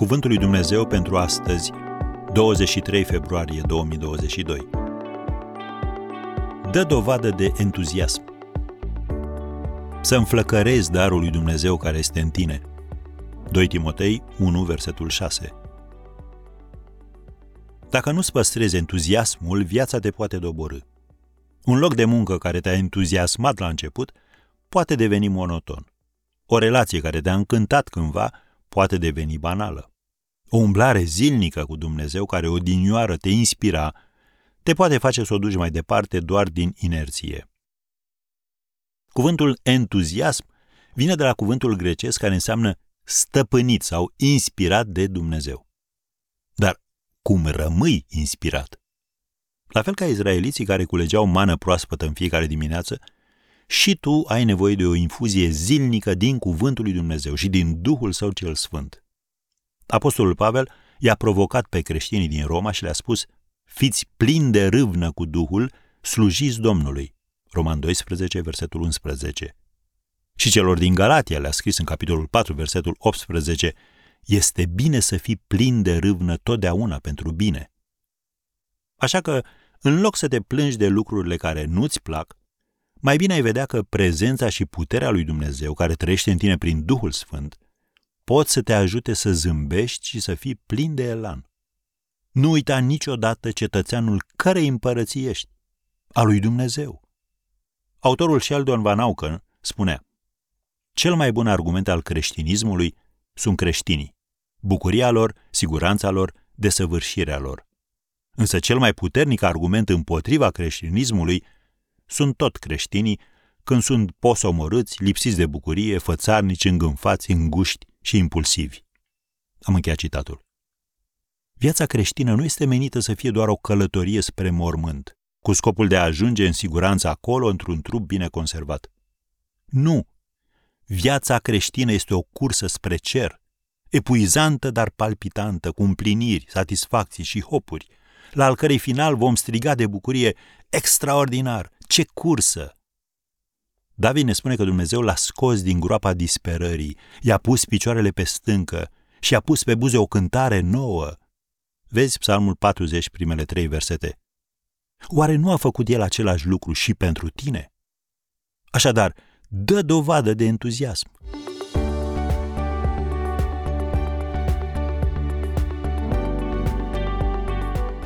Cuvântul lui Dumnezeu pentru astăzi, 23 februarie 2022. Dă dovadă de entuziasm. Să înflăcărezi darul lui Dumnezeu care este în tine. 2 Timotei 1, versetul 6. Dacă nu-ți păstrezi entuziasmul, viața te poate doborâ. Un loc de muncă care te-a entuziasmat la început poate deveni monoton. O relație care te-a încântat cândva poate deveni banală. O umblare zilnică cu Dumnezeu care odinioară te inspira, te poate face să o duci mai departe doar din inerție. Cuvântul entuziasm vine de la cuvântul grecesc care înseamnă stăpânit sau inspirat de Dumnezeu. Dar cum rămâi inspirat? La fel ca izraeliții care culegeau mană proaspătă în fiecare dimineață, și tu ai nevoie de o infuzie zilnică din cuvântul lui Dumnezeu și din Duhul Său cel Sfânt. Apostolul Pavel i-a provocat pe creștinii din Roma și le-a spus, fiți plini de râvnă cu Duhul, slujiți Domnului. Roman 12, versetul 11. Și celor din Galatia le-a scris în capitolul 4, versetul 18, este bine să fii plin de râvnă totdeauna pentru bine. Așa că, în loc să te plângi de lucrurile care nu-ți plac, mai bine ai vedea că prezența și puterea lui Dumnezeu, care trăiește în tine prin Duhul Sfânt, pot să te ajute să zâmbești și să fii plin de elan. Nu uita niciodată cetățeanul cărei împărății ești, a lui Dumnezeu. Autorul Sheldon Van Auken spunea, Cel mai bun argument al creștinismului sunt creștinii, bucuria lor, siguranța lor, desăvârșirea lor. Însă cel mai puternic argument împotriva creștinismului sunt tot creștinii când sunt posomorâți, lipsiți de bucurie, fățarnici, îngânfați, înguști și impulsivi. Am încheiat citatul. Viața creștină nu este menită să fie doar o călătorie spre mormânt, cu scopul de a ajunge în siguranță acolo într-un trup bine conservat. Nu! Viața creștină este o cursă spre cer, epuizantă, dar palpitantă, cu împliniri, satisfacții și hopuri, la al cărei final vom striga de bucurie extraordinar, ce cursă! David ne spune că Dumnezeu l-a scos din groapa disperării, i-a pus picioarele pe stâncă și a pus pe buze o cântare nouă. Vezi Psalmul 40, primele trei versete. Oare nu a făcut el același lucru și pentru tine? Așadar, dă dovadă de entuziasm.